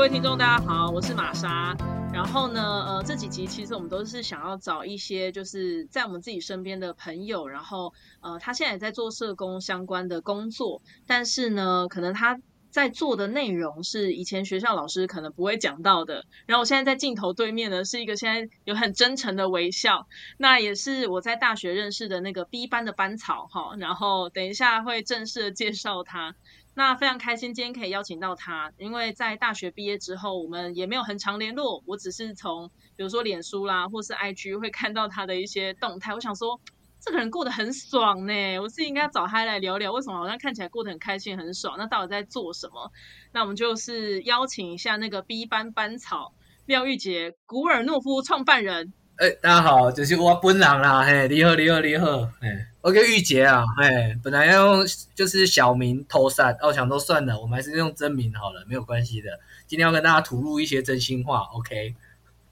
各位听众，大家好，我是玛莎。然后呢，呃，这几集其实我们都是想要找一些就是在我们自己身边的朋友，然后呃，他现在也在做社工相关的工作，但是呢，可能他在做的内容是以前学校老师可能不会讲到的。然后我现在在镜头对面呢，是一个现在有很真诚的微笑，那也是我在大学认识的那个 B 班的班草哈。然后等一下会正式的介绍他。那非常开心今天可以邀请到他，因为在大学毕业之后，我们也没有很常联络。我只是从比如说脸书啦，或是 IG 会看到他的一些动态。我想说，这个人过得很爽呢，我是应该找他来聊聊，为什么好像看起来过得很开心、很爽？那到底在做什么？那我们就是邀请一下那个 B 班班草廖玉杰，古尔诺夫创办人。哎，大家好，就是我本人啦，嘿，你好，你好，你好，嘿，我叫玉洁啊，嘿，本来要用就是小名偷散，我想都算了，我们还是用真名好了，没有关系的。今天要跟大家吐露一些真心话，OK。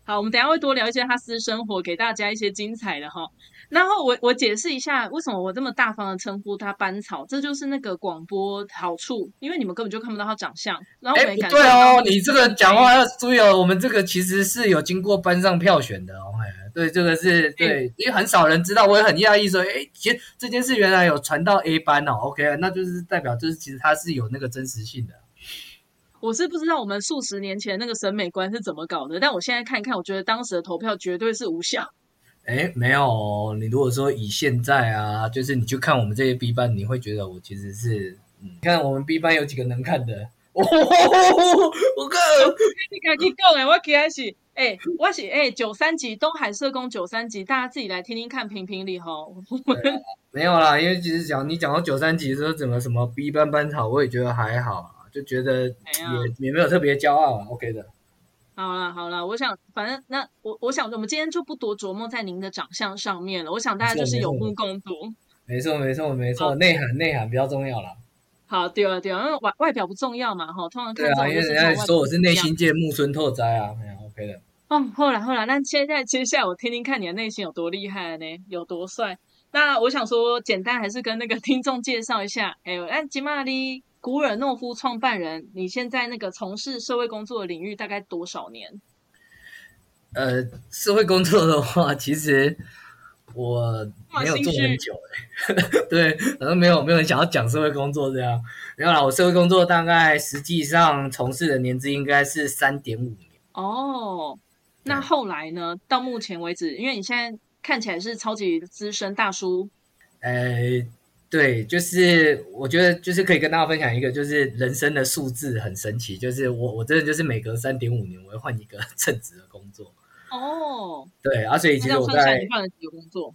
好，我们等下会多聊一些他私生活，给大家一些精彩的哈。然后我我解释一下，为什么我这么大方的称呼他班草，这就是那个广播好处，因为你们根本就看不到他长相。然后哎，对哦，你这个讲话要注意哦，我们这个其实是有经过班上票选的哦。哎，对，这个是对，因为很少人知道，我也很讶异说，哎，其实这件事原来有传到 A 班哦。OK，那就是代表就是其实它是有那个真实性的。我是不知道我们数十年前那个审美观是怎么搞的，但我现在看一看，我觉得当时的投票绝对是无效。哎，没有，你如果说以现在啊，就是你去看我们这些 B 班，你会觉得我其实是，你看我们 B 班有几个能看的？哦，我靠！你赶紧讲哎，我起来是，哎，我是哎九三级东海社工九三级，大家自己来听听看评评理吼。没有啦，因为其实讲你讲到九三级的时候怎么什么 B 班班草，我也觉得还好啊。就觉得也也没有特别骄傲啊，OK 的。好了好了，我想反正那我我想我们今天就不多琢磨在您的长相上面了。我想大家就是有目共睹。没错没错没错，内涵内涵比较重要了。好对啊对啊，因为外外表不重要嘛哈，通常看啊，因为人家说我是内心界木村拓哉啊，没有 OK 的。哦，后来后来，那现在接下来我听听看你的内心有多厉害呢，有多帅。那我想说，简单还是跟那个 听众介绍一下。哎，那吉玛丽。古尔诺夫创办人，你现在那个从事社会工作的领域大概多少年？呃，社会工作的话，其实我没有做很久哎。对，可能没有没有人想要讲社会工作这样。没有啦，我社会工作大概实际上从事的年资应该是三点五年。哦，那后来呢？到目前为止，因为你现在看起来是超级资深大叔。呃。对，就是我觉得就是可以跟大家分享一个，就是人生的数字很神奇，就是我我真的就是每隔三点五年我会换一个 正职的工作。哦，对，而且其实我在换了几个工作。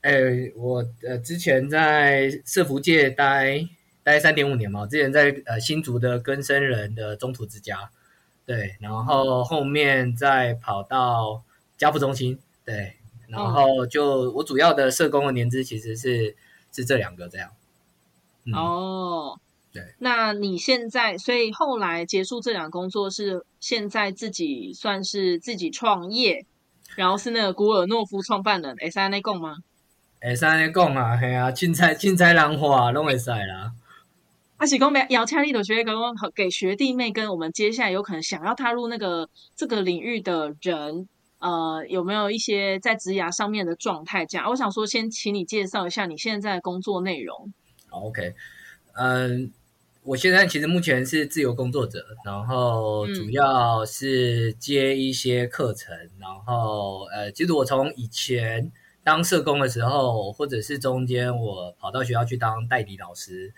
哎，我呃之前在社福界待待三点五年嘛，之前在呃新竹的根生人的中途之家，对，然后后面再跑到家福中心，对，然后就我主要的社工的年资其实是。是这两个这样，哦，对，那你现在，所以后来结束这两个工作，是现在自己算是自己创业，然后是那个古尔诺夫创办人 S N A 共吗？S N A 共啊，系啊，青菜青菜兰花拢会使啦。阿喜公没姚恰丽的学弟哥给学弟妹跟我们接下来有可能想要踏入那个这个领域的人。呃，有没有一些在职涯上面的状态？这样，我想说，先请你介绍一下你现在的工作内容。OK，嗯，我现在其实目前是自由工作者，然后主要是接一些课程，然后呃，其实我从以前当社工的时候，或者是中间我跑到学校去当代理老师。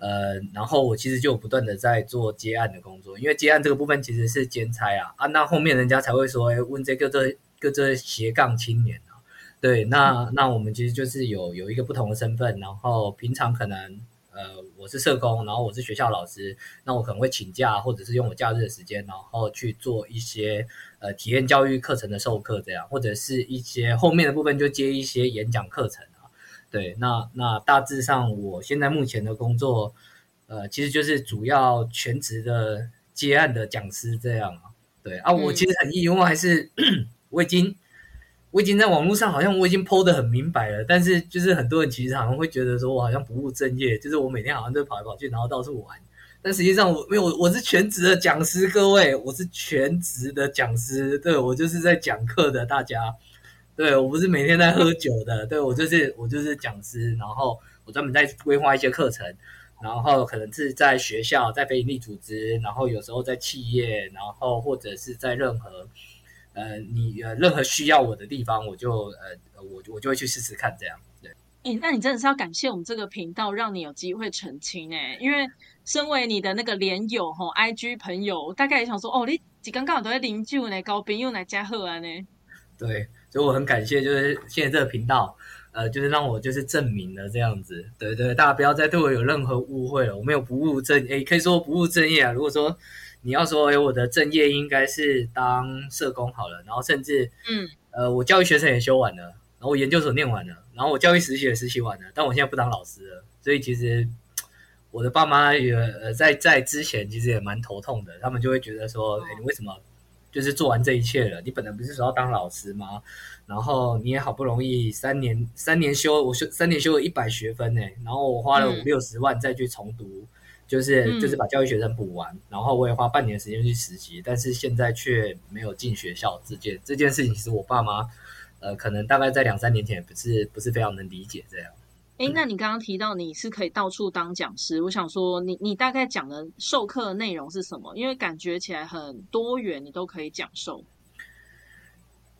呃，然后我其实就不断的在做接案的工作，因为接案这个部分其实是兼差啊啊，那后面人家才会说，哎，问这个这个这斜杠青年啊，对，那那我们其实就是有有一个不同的身份，然后平常可能呃我是社工，然后我是学校老师，那我可能会请假或者是用我假日的时间，然后去做一些呃体验教育课程的授课这样，或者是一些后面的部分就接一些演讲课程。对，那那大致上，我现在目前的工作，呃，其实就是主要全职的接案的讲师这样啊。对啊，我其实很意外，还是我已经我已经在网络上好像我已经剖的很明白了，但是就是很多人其实好像会觉得说我好像不务正业，就是我每天好像都跑来跑去，然后到处玩。但实际上我没有，我是全职的讲师，各位，我是全职的讲师，对我就是在讲课的，大家，对我不是每天在喝酒的，对我就是我就是讲师，然后我专门在规划一些课程，然后可能是在学校，在非营利组织，然后有时候在企业，然后或者是在任何呃你呃任何需要我的地方，我就呃我我就会去试试看这样。对哎，那你真的是要感谢我们这个频道，让你有机会澄清哎，因为身为你的那个连友吼，IG 朋友，大概也想说哦，你几刚刚都在邻居呢，高兵又来加贺啊呢。对，所以我很感谢，就是现在这个频道，呃，就是让我就是证明了这样子，对对，大家不要再对我有任何误会了，我没有不务正，诶，可以说不务正业啊。如果说你要说，诶，我的正业应该是当社工好了，然后甚至，嗯，呃，我教育学生也修完了。然后我研究所念完了，然后我教育实习也实习完了，但我现在不当老师了。所以其实我的爸妈也呃在在之前其实也蛮头痛的，他们就会觉得说，哎，你为什么就是做完这一切了？你本来不是说要当老师吗？然后你也好不容易三年三年修我修三年修了一百学分呢，然后我花了五六十万再去重读，就是就是把教育学生补完，然后我也花半年时间去实习，但是现在却没有进学校这件这件事情，其实我爸妈。呃，可能大概在两三年前，不是不是非常能理解这样。哎，那你刚刚提到你是可以到处当讲师，我想说，你你大概讲的授课内容是什么？因为感觉起来很多元，你都可以讲授。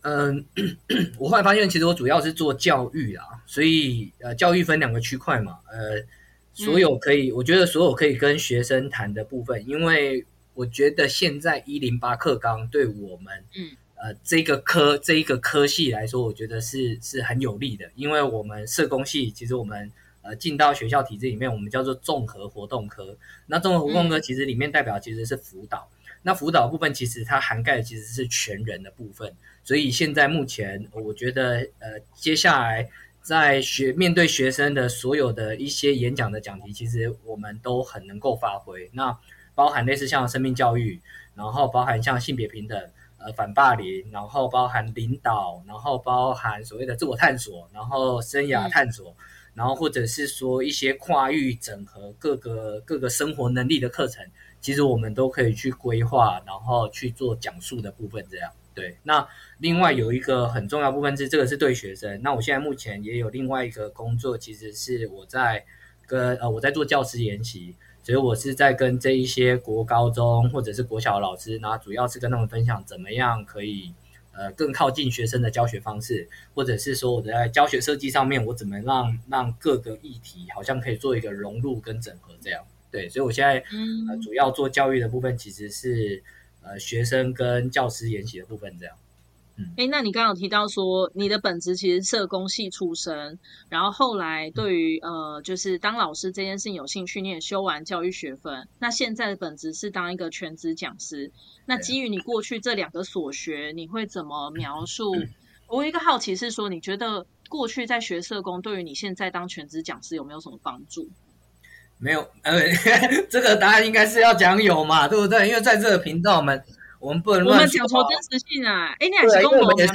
嗯，我后来发现，其实我主要是做教育啊，所以呃，教育分两个区块嘛，呃，所有可以，我觉得所有可以跟学生谈的部分，因为我觉得现在一零八课纲对我们，嗯。呃，这个科这一个科系来说，我觉得是是很有利的，因为我们社工系其实我们呃进到学校体制里面，我们叫做综合活动科。那综合活动科其实里面代表其实是辅导，那辅导部分其实它涵盖的其实是全人的部分。所以现在目前我觉得呃，接下来在学面对学生的所有的一些演讲的讲题，其实我们都很能够发挥。那包含类似像生命教育，然后包含像性别平等。呃，反霸凌，然后包含领导，然后包含所谓的自我探索，然后生涯探索，然后或者是说一些跨域整合各个各个生活能力的课程，其实我们都可以去规划，然后去做讲述的部分。这样对。那另外有一个很重要部分是，这个是对学生。那我现在目前也有另外一个工作，其实是我在跟呃我在做教师研习。所以我是在跟这一些国高中或者是国小的老师，然后主要是跟他们分享怎么样可以呃更靠近学生的教学方式，或者是说我在教学设计上面，我怎么让让各个议题好像可以做一个融入跟整合这样。对，所以我现在呃主要做教育的部分其实是呃学生跟教师研习的部分这样。哎，那你刚刚提到说你的本职其实社工系出身，然后后来对于呃就是当老师这件事情有兴趣，你也修完教育学分，那现在的本职是当一个全职讲师。那基于你过去这两个所学，你会怎么描述？我有一个好奇是说，你觉得过去在学社工对于你现在当全职讲师有没有什么帮助？没有，呃，这个答案应该是要讲有嘛，对不对？因为在这个频道我们。我们不能乱讲求真实性啊！哎，你还是跟我们也是，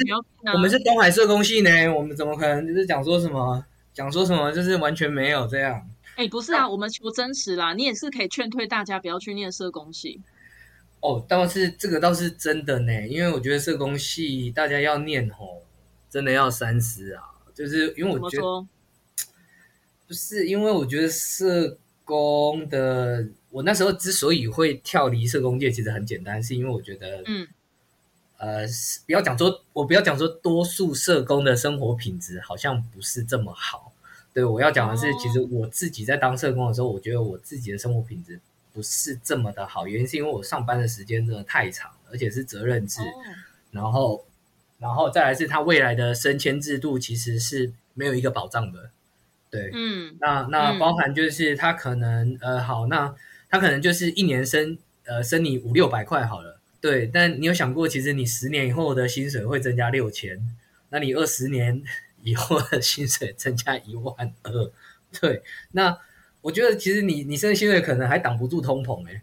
我们是东海社工系呢，我们怎么可能就是讲说什么，讲说什么就是完全没有这样？哎，不是啊，我们求真实啦，你也是可以劝退大家不要去念社工系。哦，倒是这个倒是真的呢，因为我觉得社工系大家要念吼，真的要三思啊，就是因为我觉得，不是因为我觉得社工的。我那时候之所以会跳离社工界，其实很简单，是因为我觉得，嗯，呃，不要讲说，我不要讲说，多数社工的生活品质好像不是这么好。对，我要讲的是，其实我自己在当社工的时候，我觉得我自己的生活品质不是这么的好。原因是因为我上班的时间真的太长，而且是责任制，然后，然后再来是他未来的升迁制度其实是没有一个保障的。对，嗯，那那包含就是他可能，呃，好，那。他可能就是一年升呃升你五六百块好了，对，但你有想过，其实你十年以后的薪水会增加六千，那你二十年以后的薪水增加一万二，对，那我觉得其实你你升薪水可能还挡不住通膨哎，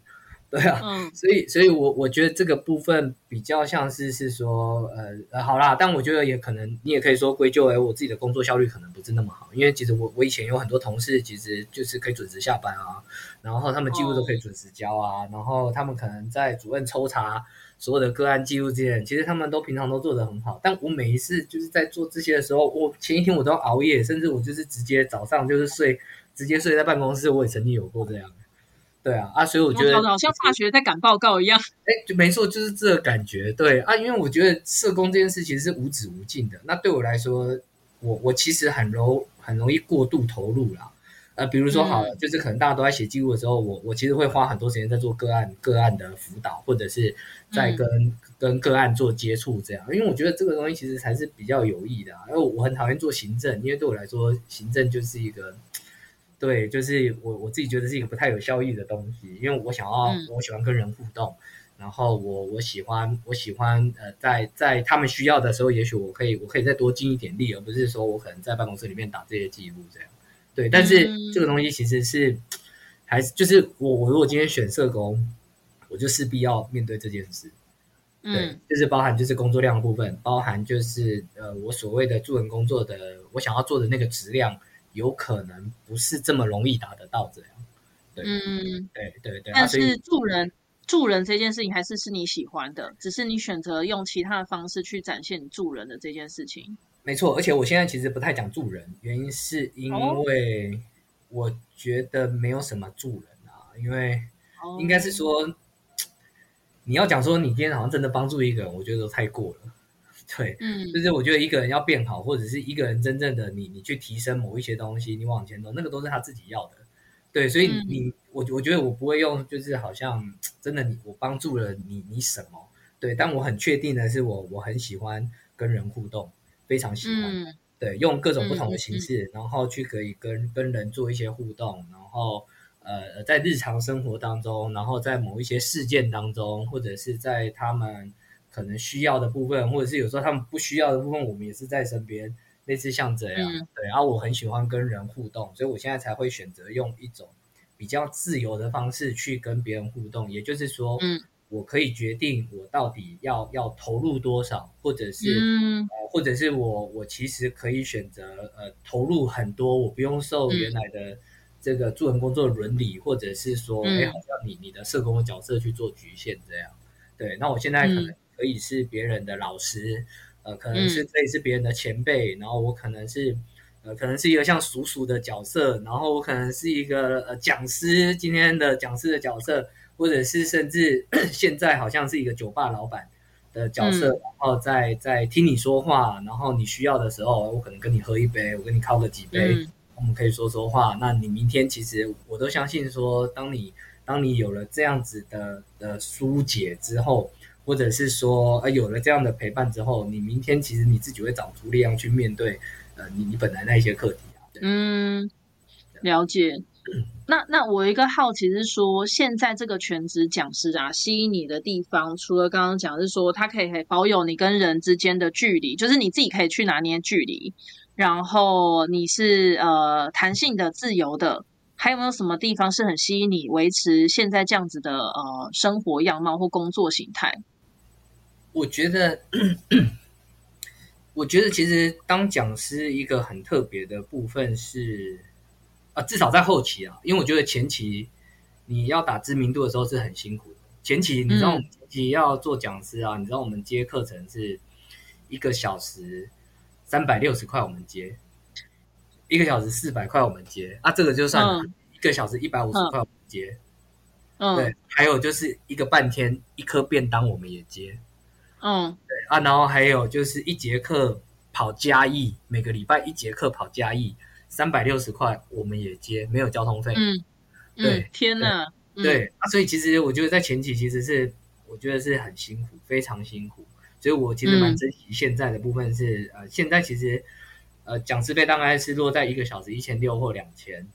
对啊，所以所以我我觉得这个部分比较像是是说，呃呃，好啦，但我觉得也可能你也可以说归咎为我自己的工作效率可能不是那么好，因为其实我我以前有很多同事其实就是可以准时下班啊，然后他们记录都可以准时交啊，然后他们可能在主任抽查所有的个案记录这些，其实他们都平常都做得很好，但我每一次就是在做这些的时候，我前一天我都要熬夜，甚至我就是直接早上就是睡，直接睡在办公室，我也曾经有过这样。对啊，啊，所以我觉得好像大学在赶报告一样。哎，就没错，就是这个感觉。对啊，因为我觉得社工这件事其实是无止无尽的。那对我来说，我我其实很容很容易过度投入啦。呃，比如说好了，就是可能大家都在写记录的时候，我我其实会花很多时间在做个案个案的辅导，或者是在跟跟个案做接触这样。因为我觉得这个东西其实才是比较有益的。啊因为我很讨厌做行政，因为对我来说，行政就是一个。对，就是我我自己觉得是一个不太有效益的东西，因为我想要我喜欢跟人互动，然后我我喜欢我喜欢呃，在在他们需要的时候，也许我可以我可以再多尽一点力，而不是说我可能在办公室里面打这些记录这样。对，但是这个东西其实是还是就是我我如果今天选社工，我就势必要面对这件事。对，就是包含就是工作量的部分，包含就是呃我所谓的助人工作的我想要做的那个质量。有可能不是这么容易达得到这样，对，嗯，对对对。但是助人助人这件事情还是是你喜欢的，只是你选择用其他的方式去展现你助人的这件事情。没错，而且我现在其实不太讲助人，原因是因为我觉得没有什么助人啊，因为应该是说你要讲说你今天好像真的帮助一个人，我觉得都太过了。对，嗯，就是我觉得一个人要变好，或者是一个人真正的你，你去提升某一些东西，你往前走，那个都是他自己要的。对，所以你我我觉得我不会用，就是好像真的你我帮助了你，你什么？对，但我很确定的是，我我很喜欢跟人互动，非常喜欢。对，用各种不同的形式，然后去可以跟跟人做一些互动，然后呃，在日常生活当中，然后在某一些事件当中，或者是在他们。可能需要的部分，或者是有时候他们不需要的部分，我们也是在身边，类似像这样。对，然后我很喜欢跟人互动，所以我现在才会选择用一种比较自由的方式去跟别人互动。也就是说，嗯，我可以决定我到底要要投入多少，或者是，呃，或者是我我其实可以选择呃投入很多，我不用受原来的这个助人工作伦理，或者是说，哎，好像你你的社工的角色去做局限这样。对，那我现在可能。可以是别人的老师，呃，可能是可以是别人的前辈，然后我可能是，呃，可能是一个像叔叔的角色，然后我可能是一个呃讲师，今天的讲师的角色，或者是甚至 现在好像是一个酒吧老板的角色，然后在在听你说话，然后你需要的时候，我可能跟你喝一杯，我跟你靠个几杯，我们可以说说话。那你明天其实我都相信说，当你当你有了这样子的的疏解之后。或者是说，呃，有了这样的陪伴之后，你明天其实你自己会长出力量去面对，呃，你你本来那一些课题啊。嗯，了解。那那我一个好奇是说，现在这个全职讲师啊，吸引你的地方，除了刚刚讲是说，它可以保有你跟人之间的距离，就是你自己可以去拿捏距离，然后你是呃弹性的、自由的，还有没有什么地方是很吸引你维持现在这样子的呃生活样貌或工作形态？我觉得，我觉得其实当讲师一个很特别的部分是，啊，至少在后期啊，因为我觉得前期你要打知名度的时候是很辛苦的。前期你知道，我们前期要做讲师啊，你知道我们接课程是一个小时三百六十块，我们接一个小时四百块，我们接啊，这个就算一个小时一百五十块，我们接。嗯，对，还有就是一个半天一颗便当，我们也接。嗯，对啊，然后还有就是一节课跑嘉义，每个礼拜一节课跑嘉义，三百六十块，我们也接，没有交通费。嗯，对，天哪，对啊，所以其实我觉得在前期其实是我觉得是很辛苦，非常辛苦，所以我其实蛮珍惜现在的部分是呃，现在其实呃讲师费大概是落在一个小时一千六或两千。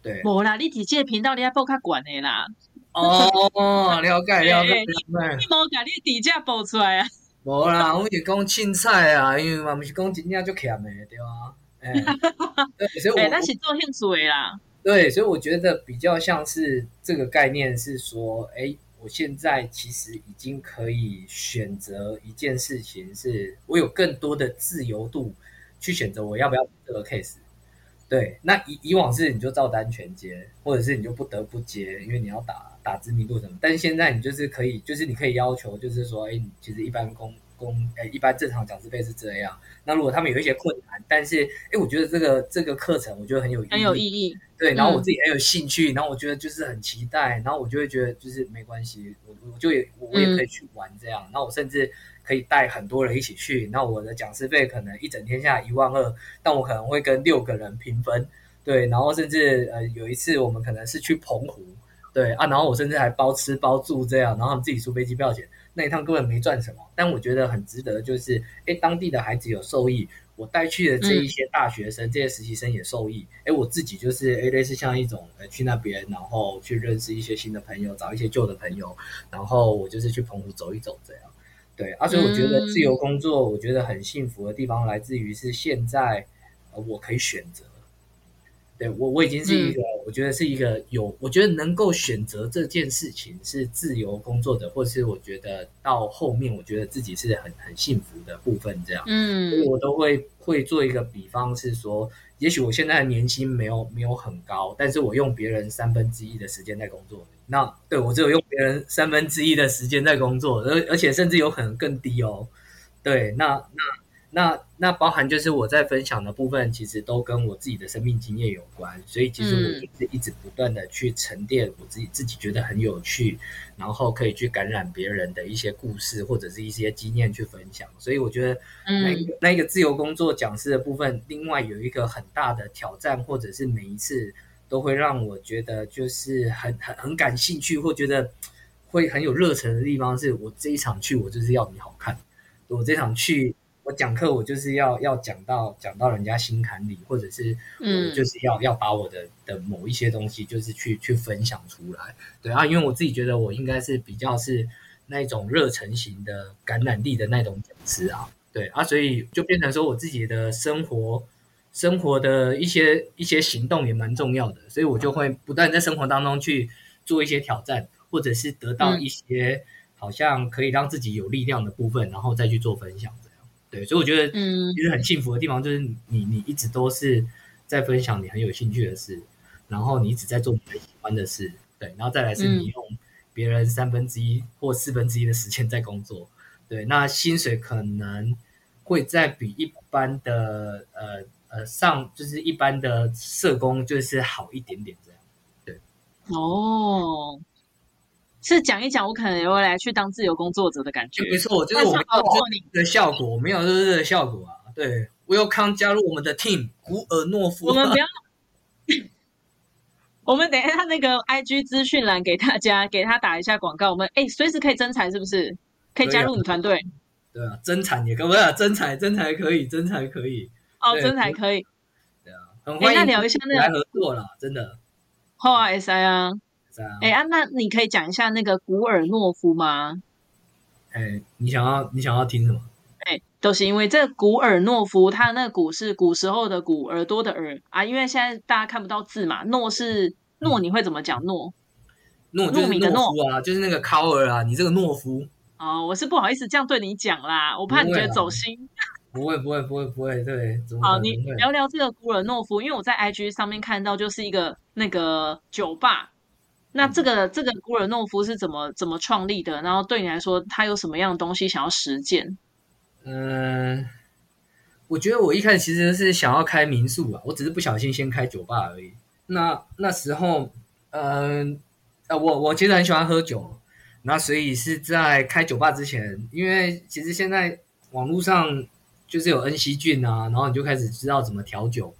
对，无啦，你直接频道你还报较管的啦。哦，了解 了解。你无甲你底价报出来啊？无啦，我是讲凊彩啊，因为嘛，不是讲真正就欠的，对吧？哎，对，所以，哎，那是做兴趣的啦。对，所以我觉得比较像是这个概念是说，哎，我现在其实已经可以选择一件事情，是我有更多的自由度去选择我要不要这个 case。对，那以以往是你就照单全接，或者是你就不得不接，因为你要打打知名度什么。但是现在你就是可以，就是你可以要求，就是说，哎，你其实一般公公，哎，一般正常讲师费是这样。那如果他们有一些困难，但是，哎，我觉得这个这个课程，我觉得很有很有意义。对，然后我自己很有兴趣，然后我觉得就是很期待，然后我就会觉得就是没关系，我我就也我也可以去玩这样。那我甚至。可以带很多人一起去，那我的讲师费可能一整天下来一万二，但我可能会跟六个人平分，对，然后甚至呃有一次我们可能是去澎湖，对啊，然后我甚至还包吃包住这样，然后他们自己出飞机票钱，那一趟根本没赚什么，但我觉得很值得，就是哎当地的孩子有受益，我带去的这一些大学生、这些实习生也受益，哎我自己就是哎类似像一种呃去那边，然后去认识一些新的朋友，找一些旧的朋友，然后我就是去澎湖走一走这样。对，而且我觉得自由工作，我觉得很幸福的地方来自于是现在，呃，我可以选择。对我，我已经是一个，我觉得是一个有，我觉得能够选择这件事情是自由工作的，或是我觉得到后面，我觉得自己是很很幸福的部分。这样，嗯，我都会会做一个比方是说，也许我现在的年薪没有没有很高，但是我用别人三分之一的时间在工作。那对我只有用别人三分之一的时间在工作，而而且甚至有可能更低哦。对，那那那那包含就是我在分享的部分，其实都跟我自己的生命经验有关，所以其实我一直一直不断的去沉淀我自己自己觉得很有趣，然后可以去感染别人的一些故事或者是一些经验去分享。所以我觉得那个那个自由工作讲师的部分，另外有一个很大的挑战，或者是每一次。都会让我觉得就是很很很感兴趣，或觉得会很有热忱的地方，是我这一场去，我就是要你好看。我这场去，我讲课，我就是要要讲到讲到人家心坎里，或者是我就是要要把我的的某一些东西，就是去去分享出来。对啊，因为我自己觉得我应该是比较是那种热忱型的感染力的那种讲师啊。对啊，所以就变成说我自己的生活。生活的一些一些行动也蛮重要的，所以我就会不断在生活当中去做一些挑战，或者是得到一些好像可以让自己有力量的部分，然后再去做分享。对，所以我觉得，嗯，其实很幸福的地方就是你你一直都是在分享你很有兴趣的事，然后你一直在做你很喜欢的事，对，然后再来是你用别人三分之一或四分之一的时间在工作，对，那薪水可能会在比一般的呃。呃，上就是一般的社工，就是好一点点这样，对。哦，是讲一讲，我可能也会来去当自由工作者的感觉。没错，就是我们的效果，没有热热的效果啊。对，Welcome 加入我们的 team，古尔诺夫。我们不要，我们等一下那个 IG 资讯栏给大家，给他打一下广告。我们哎，随时可以增财，是不是？可以加入你团队。对啊，增产也可以，增财增财可以，增财可以。哦，真才可以。对啊，很欢迎那聊一下那个来合作了，真的。好啊，S I 啊哎啊，那你可以讲一下那个古尔诺夫吗？哎，你想要你想要听什么？哎，都是因为这个古尔诺夫，他那个古是古时候的古，耳朵的耳啊。因为现在大家看不到字嘛，诺是诺，你会怎么讲诺？诺糯米的诺啊，就是那个考尔啊，你这个懦夫。哦，我是不好意思这样对你讲啦，我怕你觉得走心。不会不会不会不会，对，好，你聊聊这个古尔诺夫，因为我在 IG 上面看到就是一个那个酒吧，那这个这个古尔诺夫是怎么怎么创立的？然后对你来说，他有什么样的东西想要实践？嗯，我觉得我一开始其实是想要开民宿啊，我只是不小心先开酒吧而已。那那时候，嗯呃，我我其实很喜欢喝酒，那所以是在开酒吧之前，因为其实现在网络上。就是有恩熙菌啊，然后你就开始知道怎么调酒，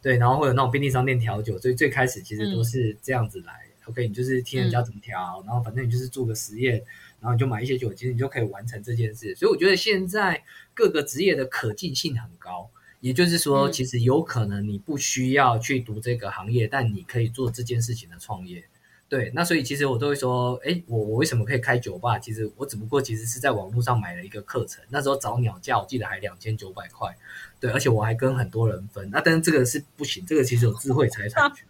对，然后会有那种便利商店调酒，所以最开始其实都是这样子来。OK，你就是听人家怎么调，然后反正你就是做个实验，然后你就买一些酒，其实你就可以完成这件事。所以我觉得现在各个职业的可进性很高，也就是说，其实有可能你不需要去读这个行业，但你可以做这件事情的创业。对，那所以其实我都会说，哎，我我为什么可以开酒吧？其实我只不过其实是在网络上买了一个课程，那时候找鸟价，我记得还两千九百块。对，而且我还跟很多人分。那但是这个是不行，这个其实有智慧财产权。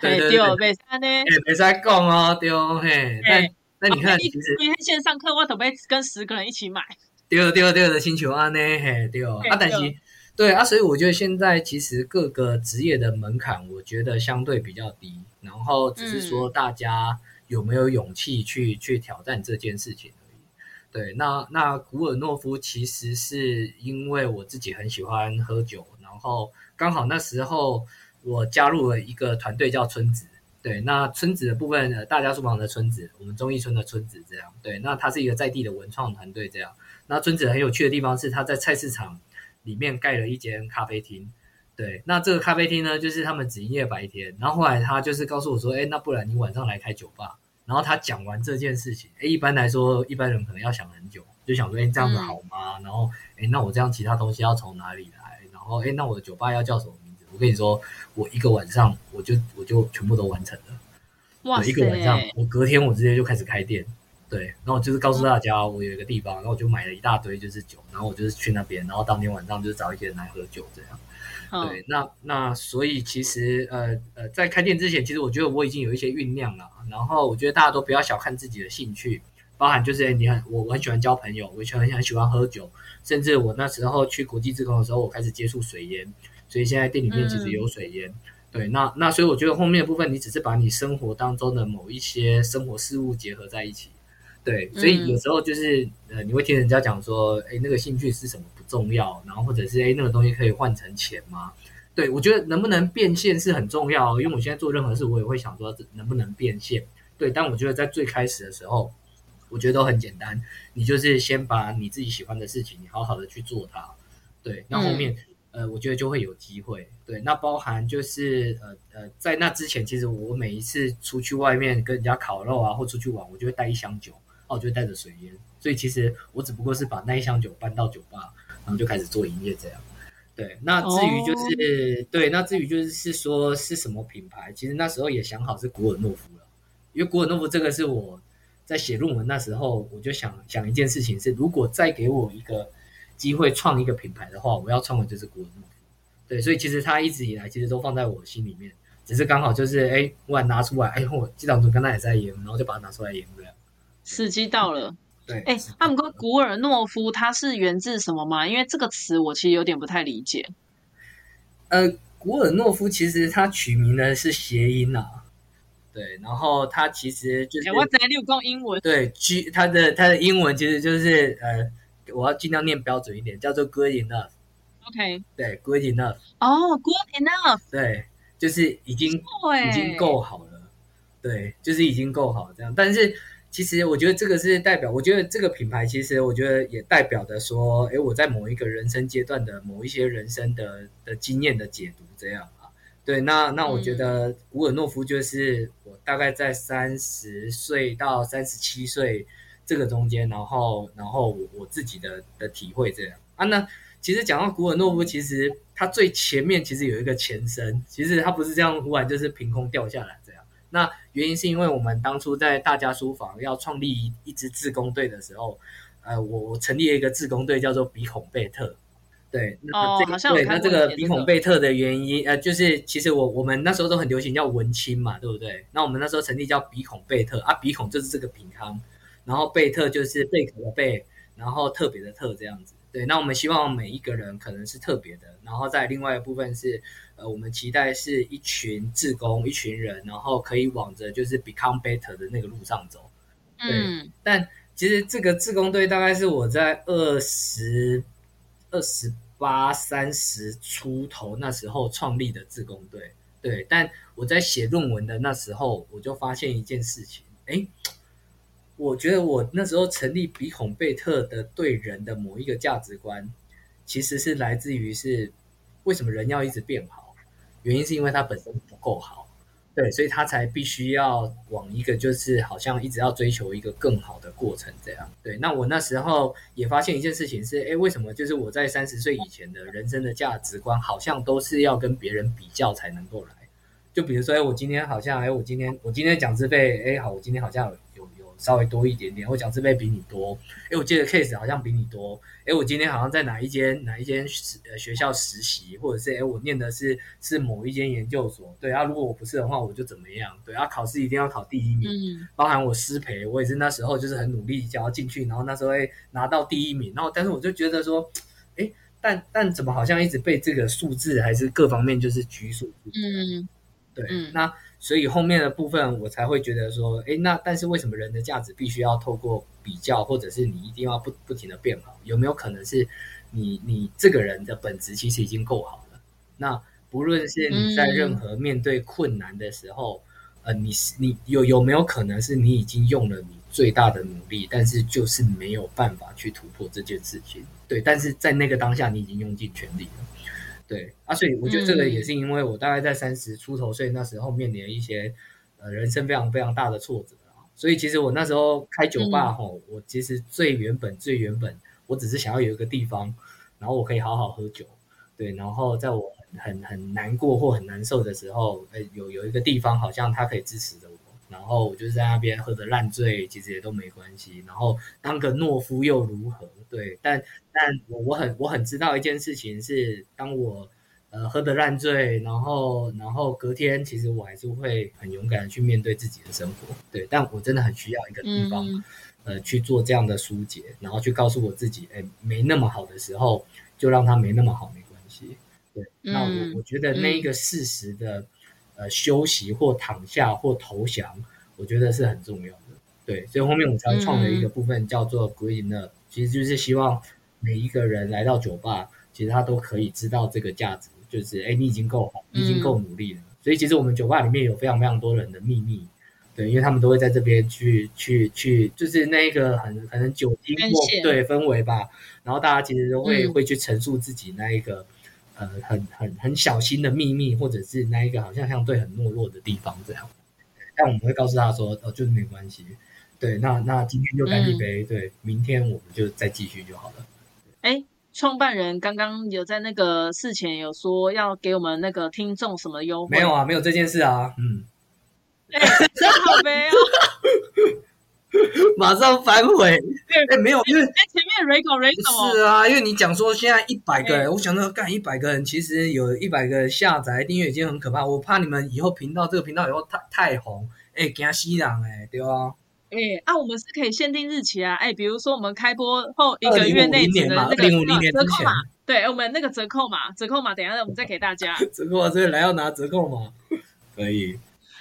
对对对，没啥呢，哎，没啥讲哦，对哦，嘿。那那你看，其实线上课我准备跟十个人一起买。第二第二第二的星球啊呢，嘿，对哦，啊，但是对啊，所以我觉得现在其实各个职业的门槛，我觉得相对比较低，然后只是说大家有没有勇气去去挑战这件事情而已。对，那那古尔诺夫其实是因为我自己很喜欢喝酒，然后刚好那时候我加入了一个团队叫村子。对，那村子的部分，呃，大家书房的村子，我们中义村的村子这样。对，那它是一个在地的文创团队这样。那村子很有趣的地方是，他在菜市场里面盖了一间咖啡厅。对，那这个咖啡厅呢，就是他们只营业白天。然后后来他就是告诉我说，哎，那不然你晚上来开酒吧。然后他讲完这件事情，哎，一般来说，一般人可能要想很久，就想说，哎，这样子好吗？然后，哎，那我这样其他东西要从哪里来？然后，哎，那我的酒吧要叫什么？我跟你说，我一个晚上我就我就全部都完成了。哇一个晚上，我隔天我直接就开始开店。对，然后就是告诉大家，我有一个地方，然后我就买了一大堆就是酒，然后我就是去那边，然后当天晚上就是找一些人来喝酒这样。对，那那所以其实呃呃，在开店之前，其实我觉得我已经有一些酝酿了。然后我觉得大家都不要小看自己的兴趣，包含就是你很我我很喜欢交朋友，我很很喜欢喝酒，甚至我那时候去国际职工的时候，我开始接触水烟。所以现在店里面其实有水烟，对，那那所以我觉得后面的部分，你只是把你生活当中的某一些生活事物结合在一起，对，所以有时候就是呃，你会听人家讲说，哎，那个兴趣是什么不重要，然后或者是哎，那个东西可以换成钱吗？对我觉得能不能变现是很重要，因为我现在做任何事，我也会想说能不能变现，对，但我觉得在最开始的时候，我觉得都很简单，你就是先把你自己喜欢的事情，你好好的去做它，对，那后面。呃，我觉得就会有机会。对，那包含就是呃呃，在那之前，其实我每一次出去外面跟人家烤肉啊，或出去玩，我就会带一箱酒，哦，就会带着水烟。所以其实我只不过是把那一箱酒搬到酒吧，然后就开始做营业这样。对，那至于就是对，那至于就是是说是什么品牌，其实那时候也想好是古尔诺夫了，因为古尔诺夫这个是我在写论文那时候，我就想想一件事情是，如果再给我一个。机会创一个品牌的话，我要创的就是古尔诺夫。对，所以其实他一直以来其实都放在我心里面，只是刚好就是哎，忽然拿出来，哎，我机长总跟他也在演，然后就把它拿出来演这样。时机到了。对。哎，他们说古尔诺夫它是源自什么吗？因为这个词我其实有点不太理解。呃，古尔诺夫其实它取名呢是谐音呐。对，然后它其实就是。我在六讲英文。对，G 它的它的英文其实就是呃。我要尽量念标准一点，叫做 good enough。OK，对，good enough。哦，good enough。对，就是已经已经够好了。对，就是已经够好这样。但是其实我觉得这个是代表，我觉得这个品牌其实我觉得也代表的说，哎，我在某一个人生阶段的某一些人生的的经验的解读这样啊。对，那那我觉得古尔诺夫就是我大概在三十岁到三十七岁。这个中间，然后，然后我我自己的的体会这样啊，那其实讲到古尔诺夫，其实它最前面其实有一个前身，其实它不是这样忽然就是凭空掉下来这样。那原因是因为我们当初在大家书房要创立一支自工队的时候，呃，我我成立了一个自工队叫做鼻孔贝特，对，哦，好像对，那这个鼻孔贝特的原因，呃，就是其实我我们那时候都很流行叫文青嘛，对不对？那我们那时候成立叫鼻孔贝特啊，鼻孔就是这个品康。然后贝特就是贝壳的贝，然后特别的特这样子。对，那我们希望每一个人可能是特别的，然后在另外一部分是，呃，我们期待是一群志工，一群人，然后可以往着就是 become better 的那个路上走。嗯。但其实这个志工队大概是我在二十二十八、三十出头那时候创立的志工队。对，但我在写论文的那时候，我就发现一件事情，哎。我觉得我那时候成立比孔贝特的对人的某一个价值观，其实是来自于是为什么人要一直变好？原因是因为他本身不够好，对，所以他才必须要往一个就是好像一直要追求一个更好的过程这样。对，那我那时候也发现一件事情是，哎，为什么就是我在三十岁以前的人生的价值观好像都是要跟别人比较才能够来？就比如说，哎，我今天好像，哎，我今天我今天讲资费，哎，好，我今天好像。稍微多一点点，我讲师费比你多，哎，我接的 case 好像比你多，哎，我今天好像在哪一间哪一间实呃学校实习，或者是哎我念的是是某一间研究所，对啊，如果我不是的话，我就怎么样？对啊，考试一定要考第一名，包含我师培，我也是那时候就是很努力想要进去，然后那时候会拿到第一名，然后但是我就觉得说，哎，但但怎么好像一直被这个数字还是各方面就是拘束住，嗯，对，那。所以后面的部分我才会觉得说，哎，那但是为什么人的价值必须要透过比较，或者是你一定要不不停的变好？有没有可能是你你这个人的本质其实已经够好了？那不论是你在任何面对困难的时候，呃，你是你有有没有可能是你已经用了你最大的努力，但是就是没有办法去突破这件事情？对，但是在那个当下你已经用尽全力了。对啊，所以我觉得这个也是因为我大概在三十出头岁那时候面临一些呃人生非常非常大的挫折啊，所以其实我那时候开酒吧吼，我其实最原本最原本，我只是想要有一个地方，然后我可以好好喝酒，对，然后在我很很难过或很难受的时候，呃，有有一个地方好像它可以支持着我，然后我就在那边喝的烂醉，其实也都没关系，然后当个懦夫又如何？对，但但我我很我很知道一件事情是，当我呃喝的烂醉，然后然后隔天，其实我还是会很勇敢的去面对自己的生活。对，但我真的很需要一个地方，呃，去做这样的疏解，然后去告诉我自己，哎，没那么好的时候，就让它没那么好，没关系。对，那我我觉得那一个事实的呃休息或躺下或投降，我觉得是很重要的。对，所以后面我才创了一个部分叫做 Green Up。其实就是希望每一个人来到酒吧，其实他都可以知道这个价值，就是哎，你已经够好，你已经够努力了。所以其实我们酒吧里面有非常非常多人的秘密，对，因为他们都会在这边去去去，就是那一个很可能酒精或对氛围吧。然后大家其实都会会去陈述自己那一个呃很很很小心的秘密，或者是那一个好像相对很懦弱的地方这样。但我们会告诉他说，哦，就是没关系。对，那那今天就干一杯，对，明天我们就再继续就好了。哎，创办人刚刚有在那个事前有说要给我们那个听众什么优惠？没有啊，没有这件事啊。嗯，哎，真好杯哦！马上反悔。哎，没有，因为前面 Rico Rico 是啊，因为你讲说现在一百个人，我想到干一百个人，其实有一百个下载订阅已经很可怕。我怕你们以后频道这个频道以后太太红，哎，惊死人哎，对啊。哎，啊，我们是可以限定日期啊，哎，比如说我们开播后一个月内的那个折扣码，对，我们那个折扣码，折扣码，等下我们再给大家。折扣码这边来要拿折扣码，可以。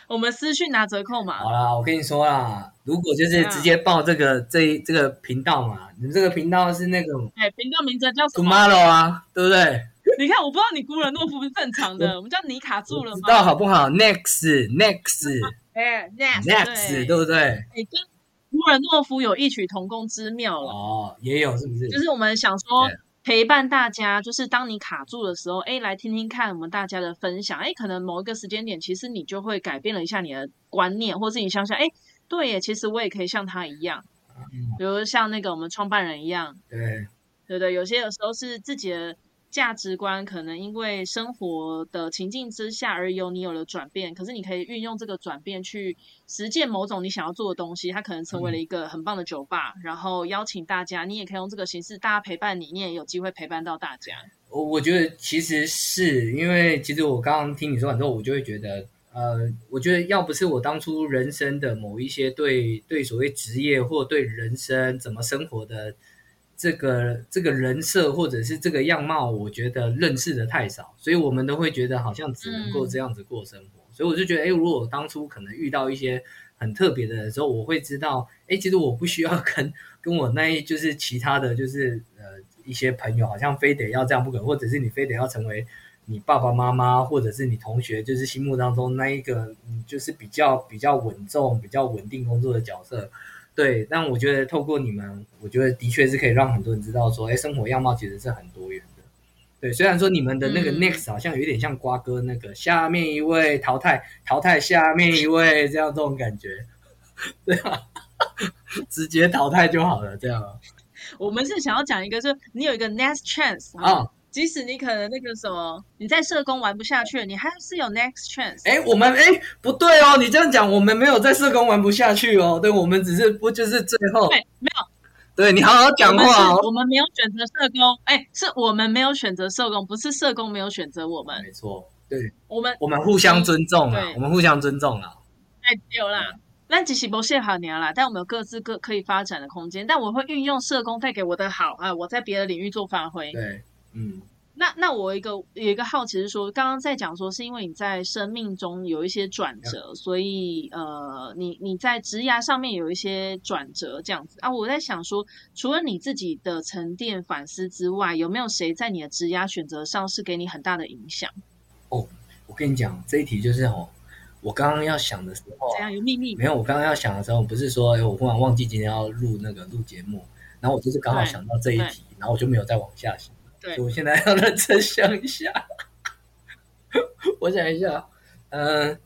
我们私讯拿折扣嘛。好啦，我跟你说啦，如果就是直接报这个这这个频道嘛，你们这个频道是那个，哎，频道名字叫什么？Tomorrow 啊，对不对？你看，我不知道你孤人诺夫是正常的，我们叫你卡住了吗？知道好不好？Next，Next。哎 Next Next，对不对？哎，跟孤人诺夫有异曲同工之妙了。哦，也有是不是？就是我们想说陪伴大家，就是当你卡住的时候，哎，来听听看我们大家的分享。哎，可能某一个时间点，其实你就会改变了一下你的观念，或是你想想，哎，对耶，其实我也可以像他一样，比如像那个我们创办人一样，对，对对，有些有时候是自己的。价值观可能因为生活的情境之下而有你有了转变，可是你可以运用这个转变去实践某种你想要做的东西，它可能成为了一个很棒的酒吧，然后邀请大家，你也可以用这个形式，大家陪伴你，你也有机会陪伴到大家。我我觉得其实是因为，其实我刚刚听你说完之后，我就会觉得，呃，我觉得要不是我当初人生的某一些对对所谓职业或对人生怎么生活的。这个这个人设或者是这个样貌，我觉得认识的太少，所以我们都会觉得好像只能够这样子过生活。所以我就觉得，哎，如果当初可能遇到一些很特别的人时候，我会知道，哎，其实我不需要 跟跟我那一就是其他的就是呃一些朋友，好像非得要这样不可，或者是你非得要成为你爸爸妈妈或者是你同学，就是心目当中那一个就是比较比较稳重、比较稳定工作的角色。对，但我觉得透过你们，我觉得的确是可以让很多人知道说，哎，生活样貌其实是很多元的。对，虽然说你们的那个 next 好像有点像瓜哥那个下面一位淘汰淘汰下面一位这样这种感觉，对啊，直接淘汰就好了这样。我们是想要讲一个，是你有一个 next chance 啊，即使你可能那个什么，你在社工玩不下去了，你还是有 next chance。哎，我们哎不对哦，你这样讲，我们没有在社工玩不下去哦。对，我们只是不就是最后对没有。对你好好讲话哦。我们没有选择社工，哎，是我们没有选择社工，不是社工没有选择我们。没错，对，我们我们互相尊重啊，我们互相尊重啊。太丢啦。那其实不屑好娘啦，但我们有各自各可以发展的空间。但我会运用社工带给我的好啊，我在别的领域做发挥。对，嗯。那那我一个有一个好奇是说，刚刚在讲说是因为你在生命中有一些转折，所以呃，你你在职涯上面有一些转折这样子啊。我在想说，除了你自己的沉淀反思之外，有没有谁在你的职涯选择上是给你很大的影响？哦，我跟你讲这一题就是哦。我刚刚要想的时候，怎样有秘密？没有，我刚刚要想的时候，不是说，哎，我忽然忘记今天要录那个录节目，然后我就是刚好想到这一题，然后我就没有再往下想。对，我现在要认真想一下。我想一下，嗯，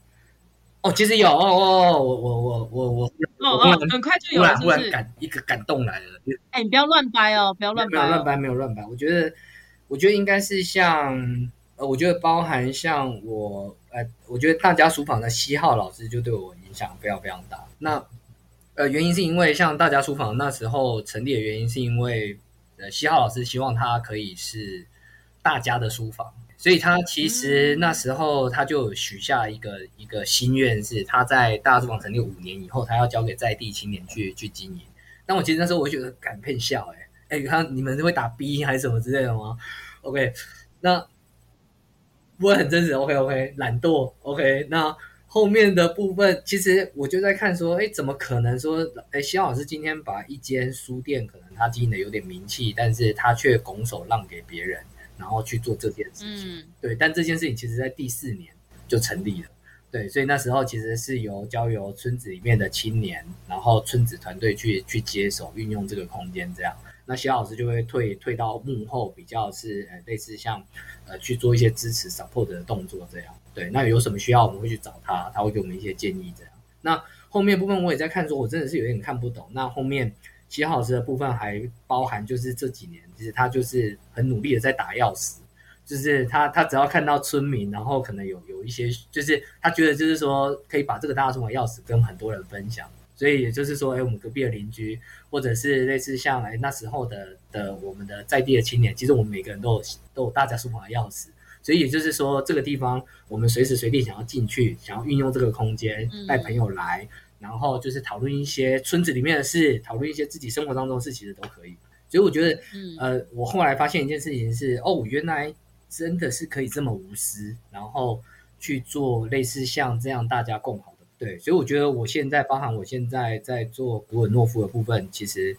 哦，其实有哦哦，我我我我我，哦哦，很快就有了，突然感一个感动来了。哎，你不要乱掰哦，不要乱掰，没有乱掰，没有乱掰。我觉得，我觉得应该是像。呃，我觉得包含像我，呃，我觉得大家书房的西号老师就对我影响非常非常大。那，呃，原因是因为像大家书房那时候成立的原因，是因为呃，西浩老师希望他可以是大家的书房，所以他其实那时候他就许下一个一个心愿，是他在大书房成立五年以后，他要交给在地青年去去经营。但我其实那时候我觉得敢骗笑，哎哎，他你们是会打 B 还是什么之类的吗？OK，那。不会很真实，OK OK，懒惰，OK。那后面的部分，其实我就在看说，哎，怎么可能说，哎，希老师今天把一间书店，可能他经营的有点名气，但是他却拱手让给别人，然后去做这件事情。嗯，对。但这件事情其实在第四年就成立了，对。所以那时候其实是由交由村子里面的青年，然后村子团队去去接手运用这个空间，这样。那肖老师就会退退到幕后，比较是呃类似像呃去做一些支持 support 的动作这样。对，那有什么需要我们会去找他，他会给我们一些建议这样。那后面部分我也在看，说我真的是有点看不懂。那后面谢老师的部分还包含就是这几年，其实他就是很努力的在打钥匙，就是他他只要看到村民，然后可能有有一些，就是他觉得就是说可以把这个大众的钥匙跟很多人分享。所以也就是说，哎，我们隔壁的邻居，或者是类似像哎那时候的的我们的在地的青年，其实我们每个人都有都有大家书房的钥匙。所以也就是说，这个地方我们随时随地想要进去，想要运用这个空间，带朋友来，然后就是讨论一些村子里面的事，讨论一些自己生活当中的事，其实都可以。所以我觉得，呃，我后来发现一件事情是，哦，原来真的是可以这么无私，然后去做类似像这样大家共好的。对，所以我觉得我现在，包含我现在在做古尔诺夫的部分，其实，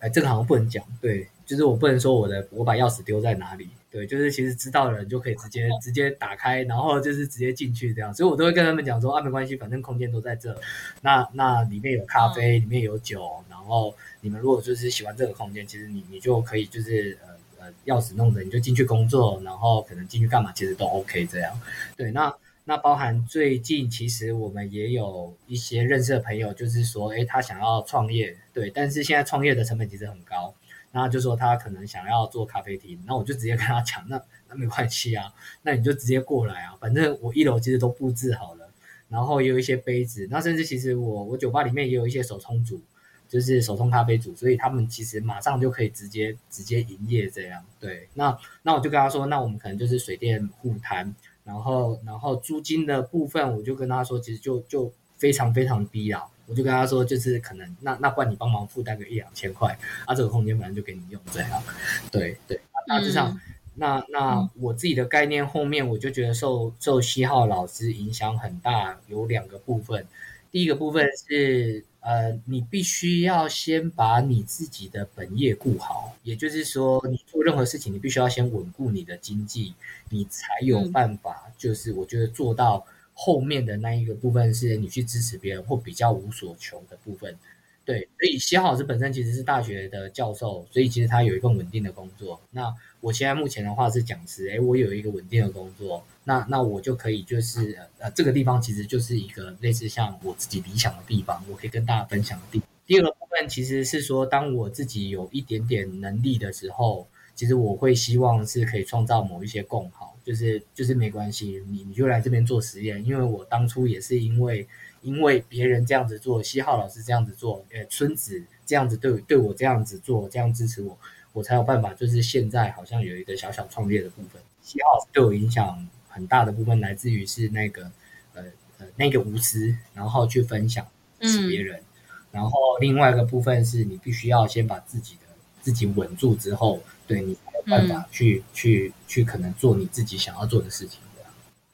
哎，这个好像不能讲。对，就是我不能说我的我把钥匙丢在哪里。对，就是其实知道的人就可以直接直接打开，然后就是直接进去这样。所以我都会跟他们讲说啊，没关系，反正空间都在这。那那里面有咖啡，里面有酒，然后你们如果就是喜欢这个空间，其实你你就可以就是呃呃钥匙弄着你就进去工作，然后可能进去干嘛，其实都 OK 这样。对，那。那包含最近，其实我们也有一些认识的朋友，就是说，哎，他想要创业，对，但是现在创业的成本其实很高，那就说他可能想要做咖啡厅，那我就直接跟他讲，那那没关系啊，那你就直接过来啊，反正我一楼其实都布置好了，然后也有一些杯子，那甚至其实我我酒吧里面也有一些手冲组，就是手冲咖啡组，所以他们其实马上就可以直接直接营业这样，对，那那我就跟他说，那我们可能就是水电互摊。然后，然后租金的部分，我就跟他说，其实就就非常非常低啊。我就跟他说，就是可能那那不然你帮忙负担个一两千块，啊，这个空间反正就给你用这样。对对，大致上，那那我自己的概念后面，我就觉得受受西浩老师影响很大，有两个部分。第一个部分是。呃，你必须要先把你自己的本业顾好，也就是说，你做任何事情，你必须要先稳固你的经济，你才有办法。就是我觉得做到后面的那一个部分，是你去支持别人或比较无所求的部分。对，所以谢老师本身其实是大学的教授，所以其实他有一份稳定的工作。那我现在目前的话是讲师，哎，我有一个稳定的工作，那那我就可以就是呃，这个地方其实就是一个类似像我自己理想的地方，我可以跟大家分享的地第二个部分其实是说，当我自己有一点点能力的时候，其实我会希望是可以创造某一些共好，就是就是没关系，你你就来这边做实验，因为我当初也是因为因为别人这样子做，西浩老师这样子做，呃，村子这样子对对我这样子做，这样支持我，我才有办法，就是现在好像有一个小小创业的部分。西浩对我影响很大的部分来自于是那个呃呃那个无私，然后去分享是别人。然后另外一个部分是你必须要先把自己的自己稳住之后，对你才有办法去去去可能做你自己想要做的事情。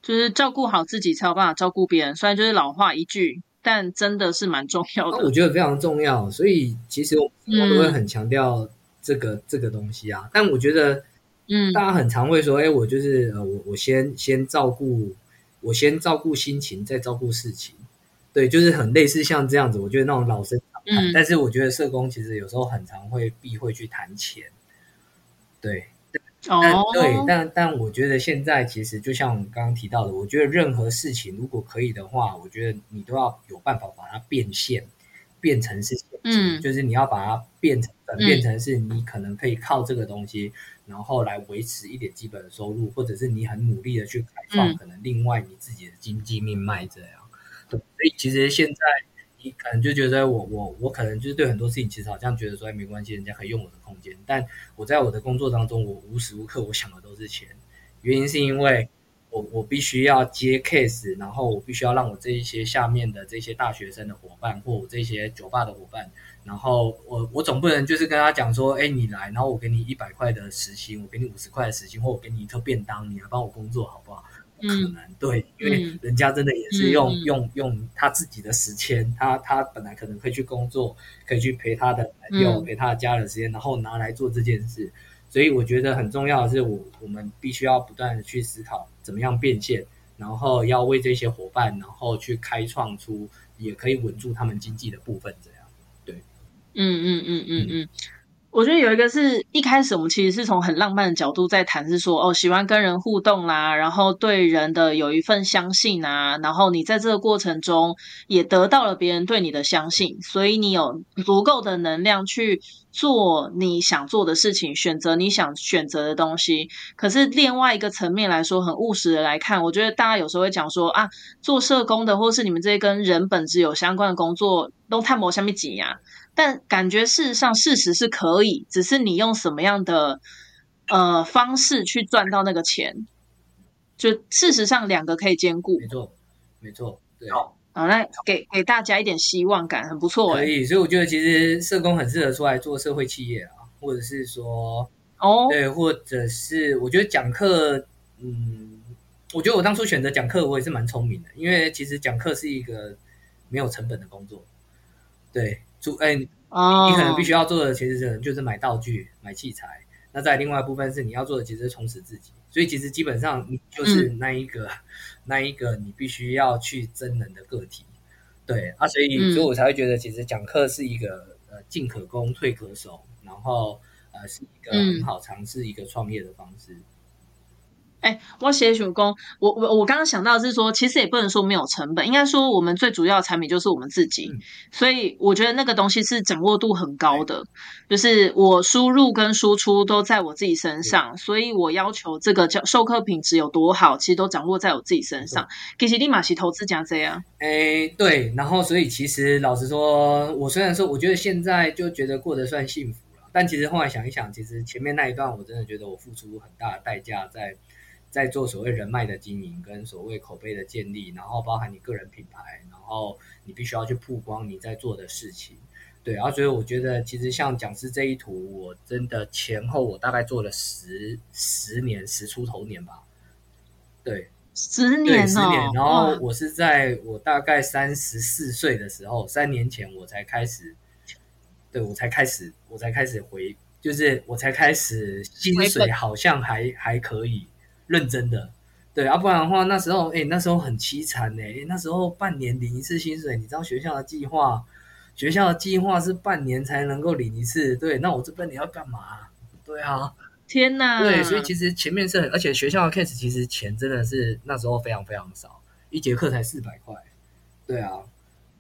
就是照顾好自己才有办法照顾别人。虽然就是老话一句，但真的是蛮重要的。我觉得非常重要，所以其实我都会很强调这个这个东西啊。但我觉得，嗯，大家很常会说，哎，我就是呃，我我先先照顾，我先照顾心情，再照顾事情。对，就是很类似像这样子，我觉得那种老生常谈。但是我觉得社工其实有时候很常会避讳去谈钱。对，但对，但但我觉得现在其实就像我们刚刚提到的，我觉得任何事情如果可以的话，我觉得你都要有办法把它变现，变成是嗯，就是你要把它变成转变成是你可能可以靠这个东西，然后来维持一点基本的收入，或者是你很努力的去开创可能另外你自己的经济命脉这样。对，所以其实现在你可能就觉得我我我可能就是对很多事情其实好像觉得说没关系，人家可以用我的空间，但我在我的工作当中，我无时无刻我想的都是钱。原因是因为我我必须要接 case，然后我必须要让我这一些下面的这些大学生的伙伴，或我这些酒吧的伙伴，然后我我总不能就是跟他讲说，哎，你来，然后我给你一百块的时薪，我给你五十块的时薪，或我给你一个便当，你来帮我工作好不好？可能对，因为人家真的也是用用用他自己的时间，他他本来可能可以去工作，可以去陪他的朋友、陪他的家人时间，然后拿来做这件事。所以我觉得很重要的是，我我们必须要不断的去思考怎么样变现，然后要为这些伙伴，然后去开创出也可以稳住他们经济的部分。这样，对，嗯嗯嗯嗯嗯。我觉得有一个是一开始我们其实是从很浪漫的角度在谈，是说哦喜欢跟人互动啦，然后对人的有一份相信啊，然后你在这个过程中也得到了别人对你的相信，所以你有足够的能量去做你想做的事情，选择你想选择的东西。可是另外一个层面来说，很务实的来看，我觉得大家有时候会讲说啊，做社工的或是你们这些跟人本质有相关的工作，都探谋下面挤压。但感觉事实上，事实是可以，只是你用什么样的呃方式去赚到那个钱，就事实上两个可以兼顾。没错，没错，对。好，那给给大家一点希望感，很不错。可以，所以我觉得其实社工很适合出来做社会企业啊，或者是说，哦，对，或者是我觉得讲课，嗯，我觉得我当初选择讲课，我也是蛮聪明的，因为其实讲课是一个没有成本的工作，对。主哎，你可能必须要做的，其实可能就是买道具、买器材。那在另外一部分是你要做的，其实是充实自己。所以其实基本上你就是那一个、那一个你必须要去真人的个体。对啊，所以所以我才会觉得，其实讲课是一个呃进可攻退可守，然后呃是一个很好尝试一个创业的方式。哎，我写手工，我我我刚刚想到是说，其实也不能说没有成本，应该说我们最主要的产品就是我们自己，所以我觉得那个东西是掌握度很高的，就是我输入跟输出都在我自己身上，所以我要求这个教授课品质有多好，其实都掌握在我自己身上。其实立马是投资加这样。哎，对，然后所以其实老实说，我虽然说我觉得现在就觉得过得算幸福了，但其实后来想一想，其实前面那一段我真的觉得我付出很大的代价在。在做所谓人脉的经营跟所谓口碑的建立，然后包含你个人品牌，然后你必须要去曝光你在做的事情，对。然后所以我觉得，其实像讲师这一图，我真的前后我大概做了十十年十出头年吧，对，十年，十年。然后我是在我大概三十四岁的时候，三年前我才开始，对我才开始，我才开始回，就是我才开始薪水好像还还可以。认真的，对，啊不然的话，那时候，哎，那时候很凄惨呢。那时候半年领一次薪水，你知道学校的计划，学校的计划是半年才能够领一次。对，那我这半年要干嘛？对啊，天哪！对，所以其实前面是很，而且学校的 case 其实钱真的是那时候非常非常少，一节课才四百块。对啊，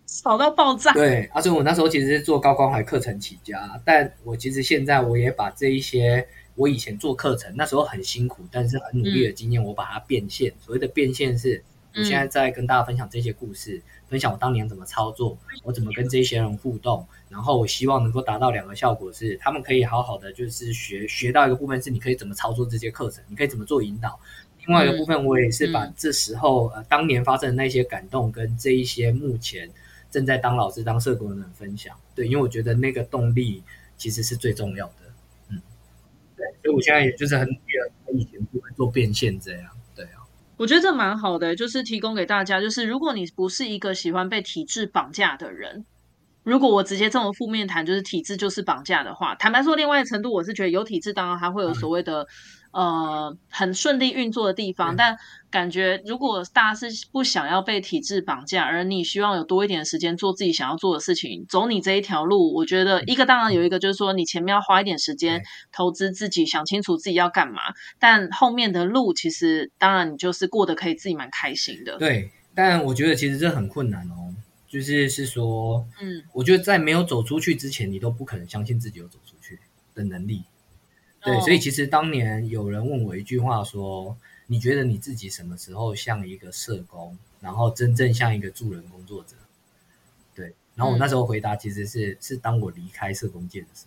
少到爆炸。对，而且我那时候其实是做高关怀课程起家，但我其实现在我也把这一些我以前做课程那时候很辛苦，但是很努力的经验，我把它变现。所谓的变现是，我现在在跟大家分享这些故事，分享我当年怎么操作，我怎么跟这些人互动，然后我希望能够达到两个效果：是他们可以好好的就是学学到一个部分，是你可以怎么操作这些课程，你可以怎么做引导。另外一个部分，我也是把这时候呃当年发生的那些感动，跟这一些目前正在当老师、当社工的人分享。对，因为我觉得那个动力其实是最重要的。所以我现在也就是很努力以前不会做变现这样。对啊，我觉得这蛮好的，就是提供给大家，就是如果你不是一个喜欢被体制绑架的人，如果我直接这么负面谈，就是体制就是绑架的话，坦白说，另外的程度，我是觉得有体制，当然还会有所谓的。呃，很顺利运作的地方，但感觉如果大家是不想要被体制绑架，而你希望有多一点的时间做自己想要做的事情，走你这一条路，我觉得一个当然有一个就是说，你前面要花一点时间投资自己，想清楚自己要干嘛，但后面的路其实当然你就是过得可以自己蛮开心的。对，但我觉得其实这很困难哦，就是是说，嗯，我觉得在没有走出去之前，你都不可能相信自己有走出去的能力。对，所以其实当年有人问我一句话说：“你觉得你自己什么时候像一个社工，然后真正像一个助人工作者？”对，然后我那时候回答其实是是当我离开社工界的时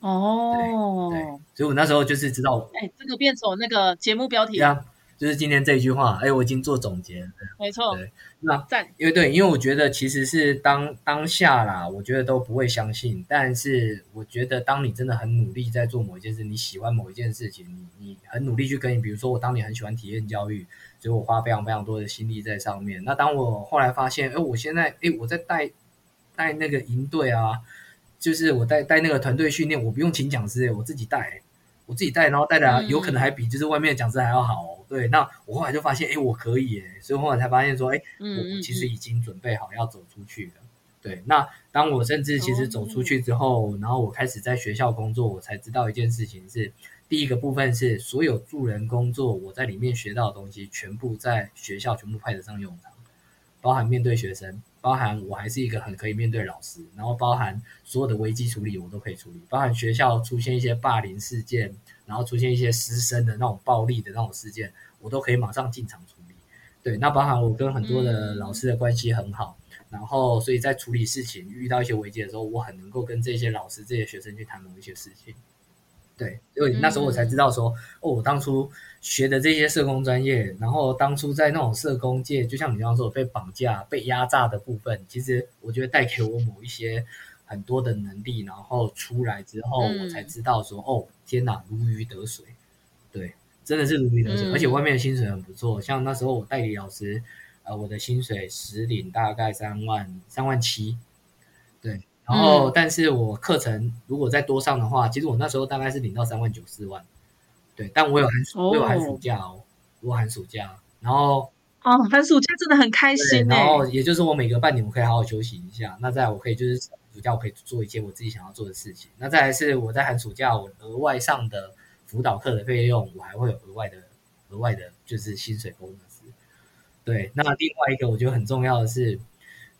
候。哦，对，所以我那时候就是知道，哎，这个变成那个节目标题啊。就是今天这一句话，哎，我已经做总结，没错。对，那赞，因为对，因为我觉得其实是当当下啦，我觉得都不会相信。但是我觉得，当你真的很努力在做某一件事，你喜欢某一件事情，你你很努力去跟你，比如说我当年很喜欢体验教育，所以我花非常非常多的心力在上面。那当我后来发现，哎，我现在，哎，我在带带那个营队啊，就是我带带那个团队训练，我不用请讲师，我自己带。我自己带，然后带的有可能还比就是外面的讲师还要好。对，那我后来就发现，哎，我可以，哎，所以后来才发现说，哎，我其实已经准备好要走出去了。对，那当我甚至其实走出去之后，然后我开始在学校工作，我才知道一件事情是，第一个部分是所有助人工作，我在里面学到的东西，全部在学校全部派得上用场，包含面对学生。包含我还是一个很可以面对老师，然后包含所有的危机处理我都可以处理，包含学校出现一些霸凌事件，然后出现一些师生的那种暴力的那种事件，我都可以马上进场处理。对，那包含我跟很多的老师的关系很好，然后所以在处理事情遇到一些危机的时候，我很能够跟这些老师、这些学生去谈某一些事情。对，因为那时候我才知道说，哦，我当初学的这些社工专业，然后当初在那种社工界，就像你刚刚说被绑架、被压榨的部分，其实我觉得带给我某一些很多的能力，然后出来之后，我才知道说，哦，天哪，如鱼得水，对，真的是如鱼得水，而且外面的薪水很不错，像那时候我代理老师，呃，我的薪水实领大概三万三万七，对。然后，但是我课程如果再多上的话，其实我那时候大概是领到三万九四万，对。但我有寒暑，我有寒暑假哦，我寒暑假。然后哦，寒暑假真的很开心然后也就是我每隔半年我可以好好休息一下。那再我可以就是暑假我可以做一些我自己想要做的事情。那再来是我在寒暑假我额外上的辅导课的费用，我还会有额外的额外的，就是薪水工资。对。那另外一个我觉得很重要的是。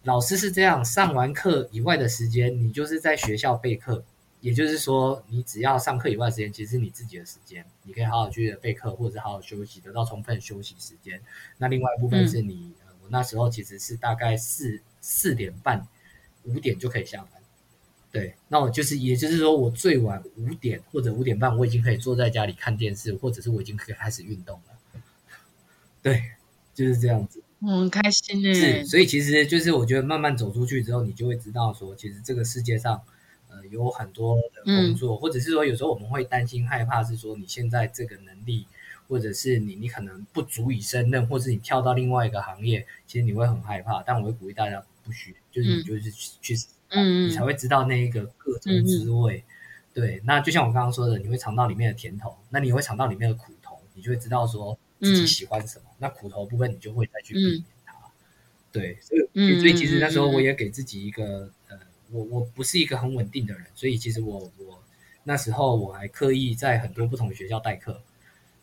老师是这样，上完课以外的时间，你就是在学校备课。也就是说，你只要上课以外的时间，其实是你自己的时间，你可以好好去备课，或者好好休息，得到充分休息时间。那另外一部分是你，我那时候其实是大概四四点半、五点就可以下班。对，那我就是，也就是说，我最晚五点或者五点半，我已经可以坐在家里看电视，或者是我已经可以开始运动了。对，就是这样子。我很开心诶，是，所以其实就是我觉得慢慢走出去之后，你就会知道说，其实这个世界上，呃，有很多的工作，或者是说有时候我们会担心害怕，是说你现在这个能力，或者是你你可能不足以胜任，或是你跳到另外一个行业，其实你会很害怕。但我会鼓励大家不需，就是你就是去，嗯，你才会知道那一个各种滋味。对，那就像我刚刚说的，你会尝到里面的甜头，那你会尝到里面的苦头，你就会知道说。自己喜欢什么，那苦头部分你就会再去避免它。对，所以所以其实那时候我也给自己一个呃，我我不是一个很稳定的人，所以其实我我那时候我还刻意在很多不同的学校代课。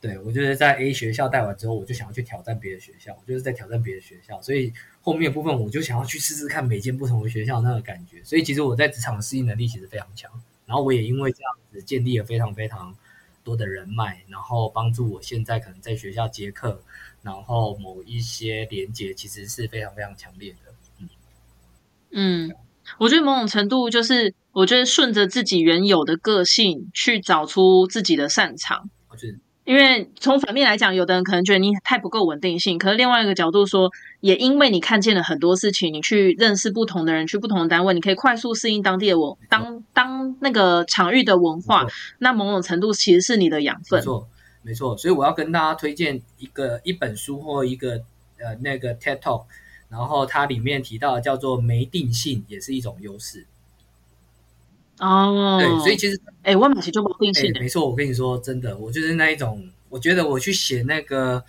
对我就是在 A 学校带完之后，我就想要去挑战别的学校，我就是在挑战别的学校，所以后面部分我就想要去试试看每间不同的学校那个感觉。所以其实我在职场适应能力其实非常强，然后我也因为这样子建立了非常非常多的人脉，然后帮助我现在可能在学校接课，然后某一些连接其实是非常非常强烈的。嗯嗯，我觉得某种程度就是，我觉得顺着自己原有的个性去找出自己的擅长。我觉得。因为从反面来讲，有的人可能觉得你太不够稳定性，可是另外一个角度说，也因为你看见了很多事情，你去认识不同的人，去不同的单位，你可以快速适应当地的文当当那个场域的文化，那某种程度其实是你的养分。没错，没错。所以我要跟大家推荐一个一本书或一个呃那个 TED Talk，然后它里面提到叫做没定性也是一种优势。哦，对，所以其实，哎，万马其实就不定性。没错，我跟你说，真的，我就是那一种，我觉得我去写那个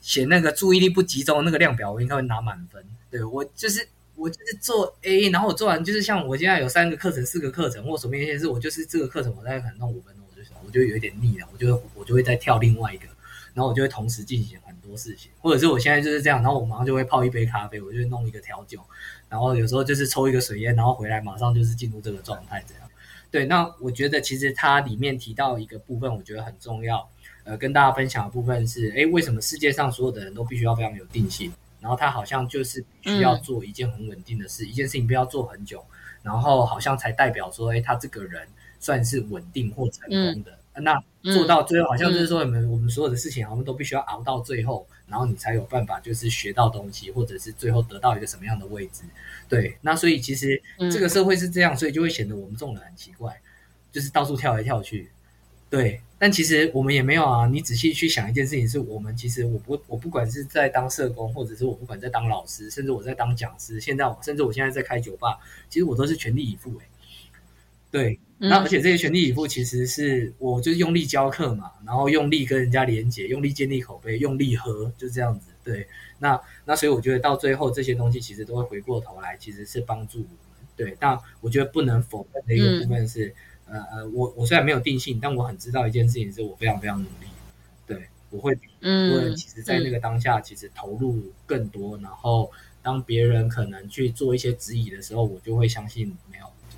写那个注意力不集中那个量表，我应该会拿满分。对我就是我就是做 A，然后我做完就是像我现在有三个课程、四个课程或什么一些事，我就是这个课程我大概可能弄五分钟，我就我就有一点腻了，我就我就会再跳另外一个，然后我就会同时进行很多事情，或者是我现在就是这样，然后我马上就会泡一杯咖啡，我就弄一个调酒，然后有时候就是抽一个水烟，然后回来马上就是进入这个状态这样。对，那我觉得其实它里面提到一个部分，我觉得很重要，呃，跟大家分享的部分是，哎，为什么世界上所有的人都必须要非常有定性？然后他好像就是需要做一件很稳定的事，一件事情不要做很久，然后好像才代表说，哎，他这个人算是稳定或成功的。那做到最后，好像就是说，我们我们所有的事情，好像都必须要熬到最后，然后你才有办法，就是学到东西，或者是最后得到一个什么样的位置。对，那所以其实这个社会是这样，所以就会显得我们这种人很奇怪，就是到处跳来跳去。对，但其实我们也没有啊。你仔细去想一件事情，是我们其实我不我不管是在当社工，或者是我不管在当老师，甚至我在当讲师，现在我甚至我现在在开酒吧，其实我都是全力以赴。哎，对。那而且这些全力以赴，其实是我就是用力教课嘛，然后用力跟人家连接，用力建立口碑，用力喝，就这样子。对，那那所以我觉得到最后这些东西其实都会回过头来，其实是帮助我们。对，但我觉得不能否认的一个部分是，呃呃，我我虽然没有定性，但我很知道一件事情，是我非常非常努力。对，我会嗯，我其实在那个当下，其实投入更多，然后当别人可能去做一些质疑的时候，我就会相信。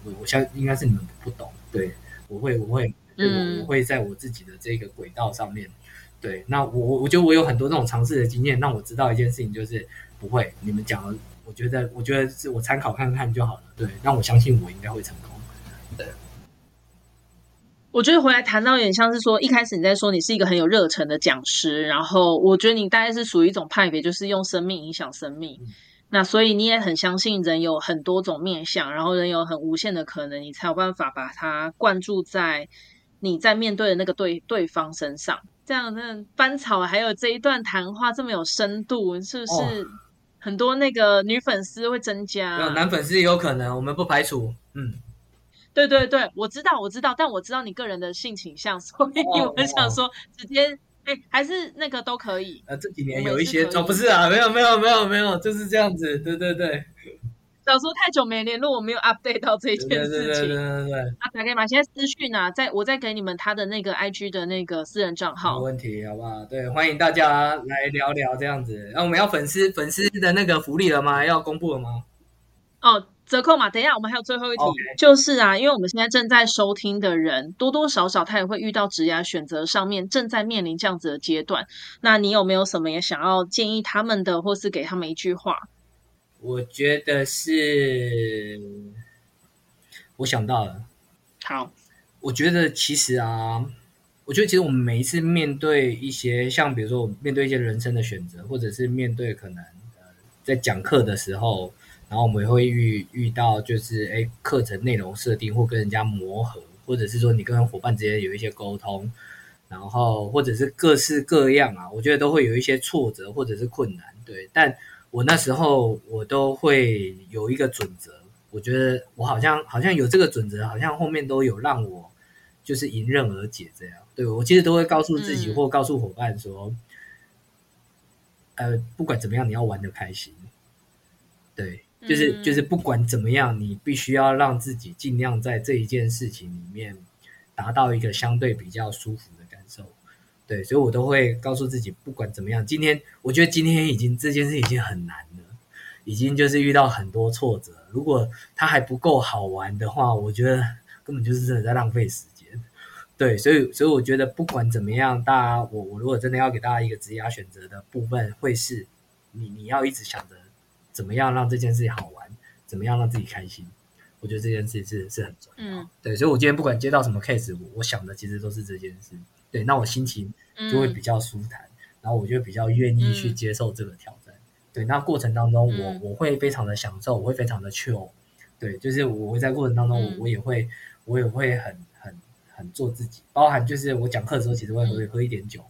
我我相应该是你们不懂，对我会我会我我会在我自己的这个轨道上面，对，那我我觉得我有很多那种尝试的经验，让我知道一件事情就是不会，你们讲，我觉得我觉得是我参考看看就好了，对，让我相信我应该会成功。对，我觉得回来谈到有点像是说，一开始你在说你是一个很有热忱的讲师，然后我觉得你大概是属于一种派别，就是用生命影响生命。那所以你也很相信人有很多种面相，然后人有很无限的可能，你才有办法把它灌注在你在面对的那个对对方身上。这样那班草还有这一段谈话这么有深度，是不是很多那个女粉丝会增加？男粉丝也有可能，我们不排除。嗯，对对对，我知道我知道，但我知道你个人的性倾向，所以我很想说直接。还是那个都可以。呃，这几年有一些哦，不是啊，没有没有没有没有，就是这样子。对对对。小说太久没联络，我没有 update 到这件事情。对对对对对。啊，打给马，现在私讯啊，在我再给你们他的那个 IG 的那个私人账号。没问题，好不好？对，欢迎大家来聊聊这样子。那我们要粉丝粉丝的那个福利了吗？要公布了吗？哦。折扣嘛，等一下，我们还有最后一题，就是啊，因为我们现在正在收听的人多多少少他也会遇到职业选择上面正在面临这样子的阶段。那你有没有什么也想要建议他们的，或是给他们一句话？我觉得是，我想到了。好，我觉得其实啊，我觉得其实我们每一次面对一些像比如说我面对一些人生的选择，或者是面对可能呃在讲课的时候。然后我们也会遇遇到，就是哎，课程内容设定或跟人家磨合，或者是说你跟伙伴之间有一些沟通，然后或者是各式各样啊，我觉得都会有一些挫折或者是困难，对。但我那时候我都会有一个准则，我觉得我好像好像有这个准则，好像后面都有让我就是迎刃而解这样。对我其实都会告诉自己或告诉伙伴说，呃，不管怎么样，你要玩的开心，对。就是就是不管怎么样，你必须要让自己尽量在这一件事情里面达到一个相对比较舒服的感受。对，所以我都会告诉自己，不管怎么样，今天我觉得今天已经这件事已经很难了，已经就是遇到很多挫折。如果它还不够好玩的话，我觉得根本就是真的在浪费时间。对，所以所以我觉得不管怎么样，大家我我如果真的要给大家一个职业选择的部分，会是你你要一直想着怎么样让这件事情好玩，怎么样让自己开心。我觉得这件事是是很重要。嗯，对，所以我今天不管接到什么 case，我我想的其实都是这件事。对，那我心情就会比较舒坦，然后我就比较愿意去接受这个挑战。对，那过程当中，我我会非常的享受，我会非常的 chill。对，就是我会在过程当中，我我也会，我也会很很很做自己，包含就是我讲课的时候，其实会会喝一点酒，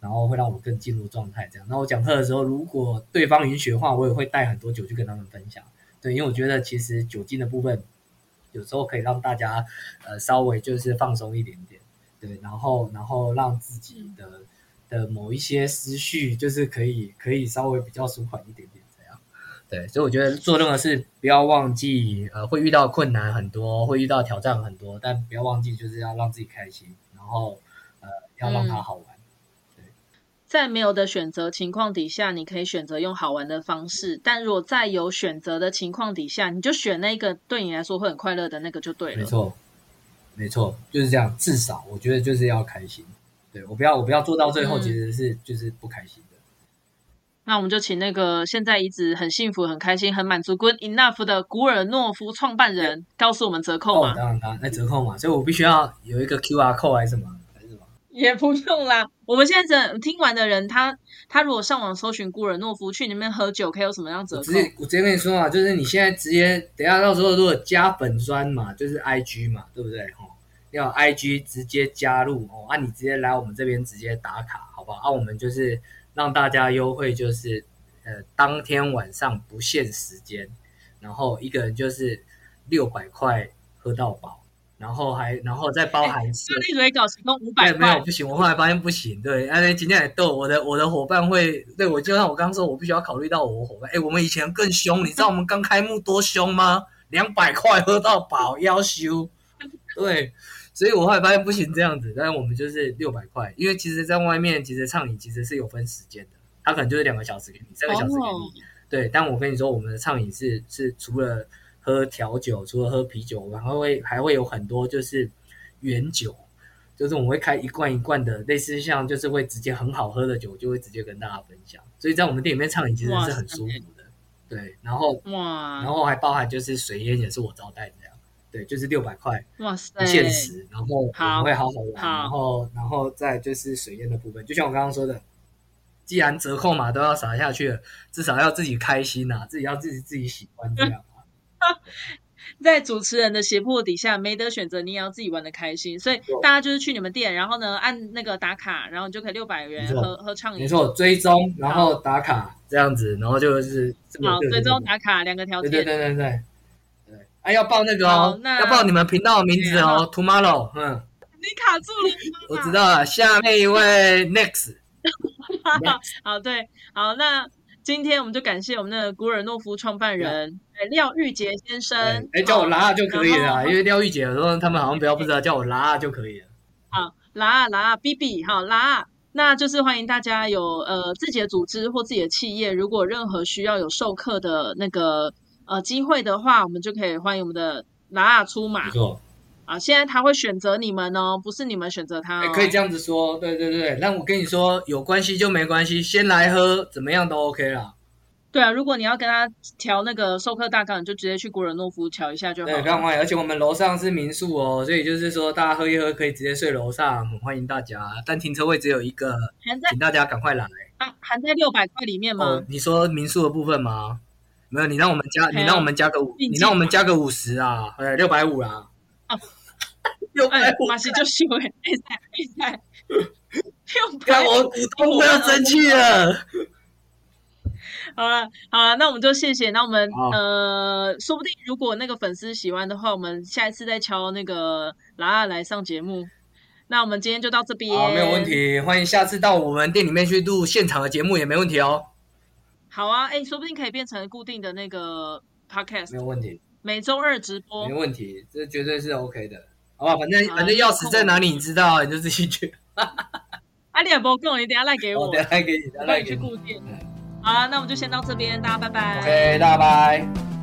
然后会让我更进入状态。这样，那我讲课的时候，如果对方允许的话，我也会带很多酒去跟他们分享。对，因为我觉得其实酒精的部分，有时候可以让大家呃稍微就是放松一点点。对，然后然后让自己的的某一些思绪，就是可以可以稍微比较舒缓一点点这样。对，所以我觉得做任何事不要忘记，呃，会遇到困难很多，会遇到挑战很多，但不要忘记就是要让自己开心，然后呃要让它好玩。对，在没有的选择情况底下，你可以选择用好玩的方式，但如果在有选择的情况底下，你就选那个对你来说会很快乐的那个就对了。没错。没错，就是这样。至少我觉得就是要开心。对我不要，我不要做到最后，其实是就是不开心的。那我们就请那个现在一直很幸福、很开心、很满足、good enough 的古尔诺夫创办人告诉我们折扣嘛？当然，当然，那折扣嘛，所以我必须要有一个 QR code 还是什么？也不用啦。我们现在听完的人，他他如果上网搜寻古尔诺夫去那边喝酒，可以有什么样折扣？直接我直接跟你说啊，就是你现在直接等下到时候如果加粉砖嘛，就是 IG 嘛，对不对？哦，要 IG 直接加入哦，啊，你直接来我们这边直接打卡，好不好？啊，我们就是让大家优惠，就是呃当天晚上不限时间，然后一个人就是六百块喝到饱。然后还，然后再包含是利水搞行动五百块，没有不行，我后来发现不行。对，因为今天也逗我的我的伙伴会，对我就像我刚刚说，我必须要考虑到我伙伴。哎，我们以前更凶，你知道我们刚开幕多凶吗？两百块喝到饱，要修。对，所以我后来发现不行这样子，但是我们就是六百块，因为其实在外面其实畅饮其实是有分时间的，他可能就是两个小时给你，三个小时给你。对，但我跟你说，我们的畅饮是是除了。喝调酒，除了喝啤酒，然后会还会有很多就是原酒，就是我们会开一罐一罐的，类似像就是会直接很好喝的酒，就会直接跟大家分享。所以在我们店里面畅饮其实是很舒服的，对。然后哇，然后还包含就是水烟也是我招待这样，对，就是六百块，哇塞，限时，然后我们会好好玩，然后然后再就是水烟的部分，就像我刚刚说的，既然折扣码都要撒下去了，至少要自己开心呐，自己要自己自己喜欢这样。在主持人的胁迫底下，没得选择，你也要自己玩的开心。所以大家就是去你们店，然后呢按那个打卡，然后你就可以六百元喝喝畅饮。没错，追踪然后打卡这样子，然后就是好追踪打卡两个条件。对对对对对。哎，要报那个哦，要报你们频道的名字哦，Tomorrow。嗯。你卡住了。我知道了，下面一位 Next。好，对，好，那。今天我们就感谢我们的古尔诺夫创办人廖玉杰先生。哎，叫我拉就可以了，因为廖玉杰有时候他们好像比较不知道，叫我拉就可以了。好，拉拉 B B，好拉，那就是欢迎大家有呃自己的组织或自己的企业，如果任何需要有授课的那个呃机会的话，我们就可以欢迎我们的拉出马。没错。啊，现在他会选择你们哦，不是你们选择他。可以这样子说，对对对。那我跟你说，有关系就没关系，先来喝，怎么样都 OK 啦。对啊，如果你要跟他调那个授课大纲，你就直接去古尔诺夫调一下就好。对，刚欢迎，而且我们楼上是民宿哦，所以就是说大家喝一喝可以直接睡楼上，很欢迎大家。但停车位只有一个，请大家赶快来。啊，含在六百块里面吗？你说民宿的部分吗？没有，你让我们加，你让我们加个五，你让我们加个五十啊，呃，六百五啦。六百五，马西就修哎，哎塞哎塞，六百我股东都要生气了。好了好了，那我们就谢谢。那我们呃，说不定如果那个粉丝喜欢的话，我们下一次再敲那个拉拉来上节目。那我们今天就到这边，好，没有问题。欢迎下次到我们店里面去录现场的节目也没问题哦。好啊，哎，说不定可以变成固定的那个 podcast，没有问题。每周二直播，没问题，这绝对是 OK 的。好吧，反正反正钥匙在哪里，你知道，你就自己去。啊，你也不够，你等下赖给我，我等下给你，我帮你去固定。好了，那我们就先到这边，大家拜拜。OK，大家拜。